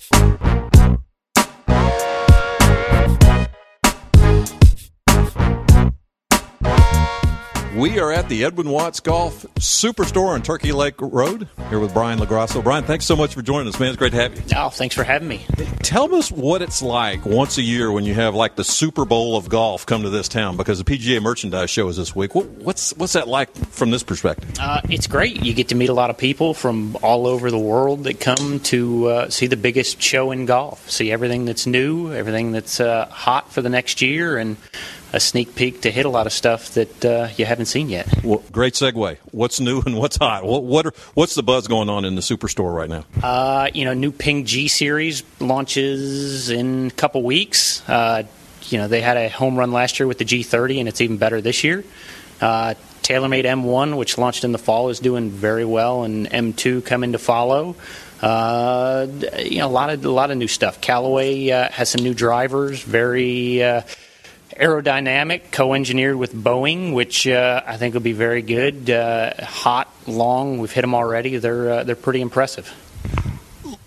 Thank We are at the Edwin Watts Golf Superstore on Turkey Lake Road here with Brian LaGrasso. Brian, thanks so much for joining us, man. It's great to have you. Oh, thanks for having me. Tell us what it's like once a year when you have like the Super Bowl of golf come to this town because the PGA Merchandise Show is this week. What's what's that like from this perspective? Uh, it's great. You get to meet a lot of people from all over the world that come to uh, see the biggest show in golf, see everything that's new, everything that's uh, hot for the next year, and a sneak peek to hit a lot of stuff that uh, you haven't seen yet. Well, great segue. What's new and what's hot? What, what are, what's the buzz going on in the superstore right now? Uh, you know, new Ping G series launches in a couple weeks. Uh, you know, they had a home run last year with the G30, and it's even better this year. Uh, TaylorMade M1, which launched in the fall, is doing very well, and M2 coming to follow. Uh, you know, a lot of a lot of new stuff. Callaway uh, has some new drivers, very uh, aerodynamic, co-engineered with Boeing, which uh, I think will be very good. Uh, hot, long. We've hit them already. They're uh, they're pretty impressive.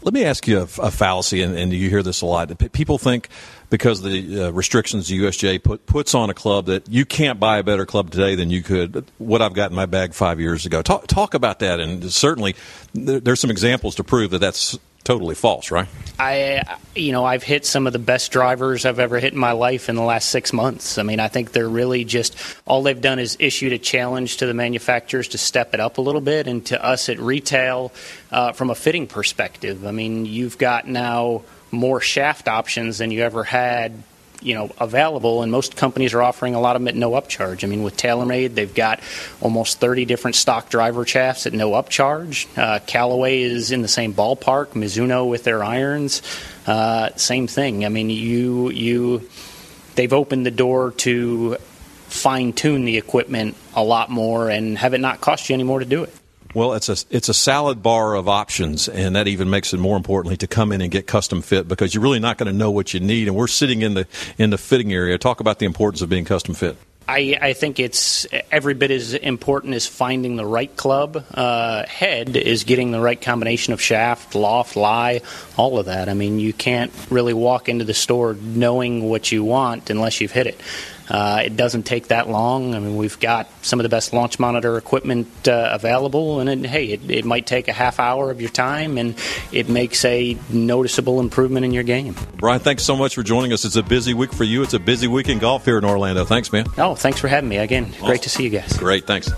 Let me ask you a, a fallacy, and, and, you hear this a lot. People think because the uh, restrictions the USGA put, puts on a club that you can't buy a better club today than you could what I've got in my bag five years ago. Talk, talk about that, and certainly there, there's some examples to prove that that's totally false, right? I, you know, I've hit some of the best drivers I've ever hit in my life in the last six months. I mean, I think they're really just all they've done is issued a challenge to the manufacturers to step it up a little bit, and to us at retail, uh, from a fitting perspective. I mean, you've got now more shaft options than you ever had you know available, and most companies are offering a lot of them at no upcharge. I mean, with TaylorMade, they've got almost 30 different stock driver shafts at no upcharge. Uh, Callaway is in the same ballpark. Mizuno with their irons, uh, same thing. I mean, you you they've opened the door to fine tune the equipment a lot more and have it not cost you any more to do it. Well, it's a it's a salad bar of options, and that even makes it more importantly to come in and get custom fit because you're really not going to know what you need. And we're sitting in the in the fitting area. Talk about the importance of being custom fit. I, I, think it's every bit as important as finding the right club. Uh, head is getting the right combination of shaft, loft, lie, all of that. I mean, you can't really walk into the store knowing what you want unless you've hit it. Uh, it doesn't take that long. I mean, we've got some of the best launch monitor equipment uh, available, and it, hey, it, it, might take a half hour of your time, and it makes a noticeable improvement in your game. Brian, thanks so much for joining us. It's a busy week for you. It's a busy week in golf here in Orlando. Thanks, man. Oh, thanks for having me again. Great to see you guys. Great, thanks.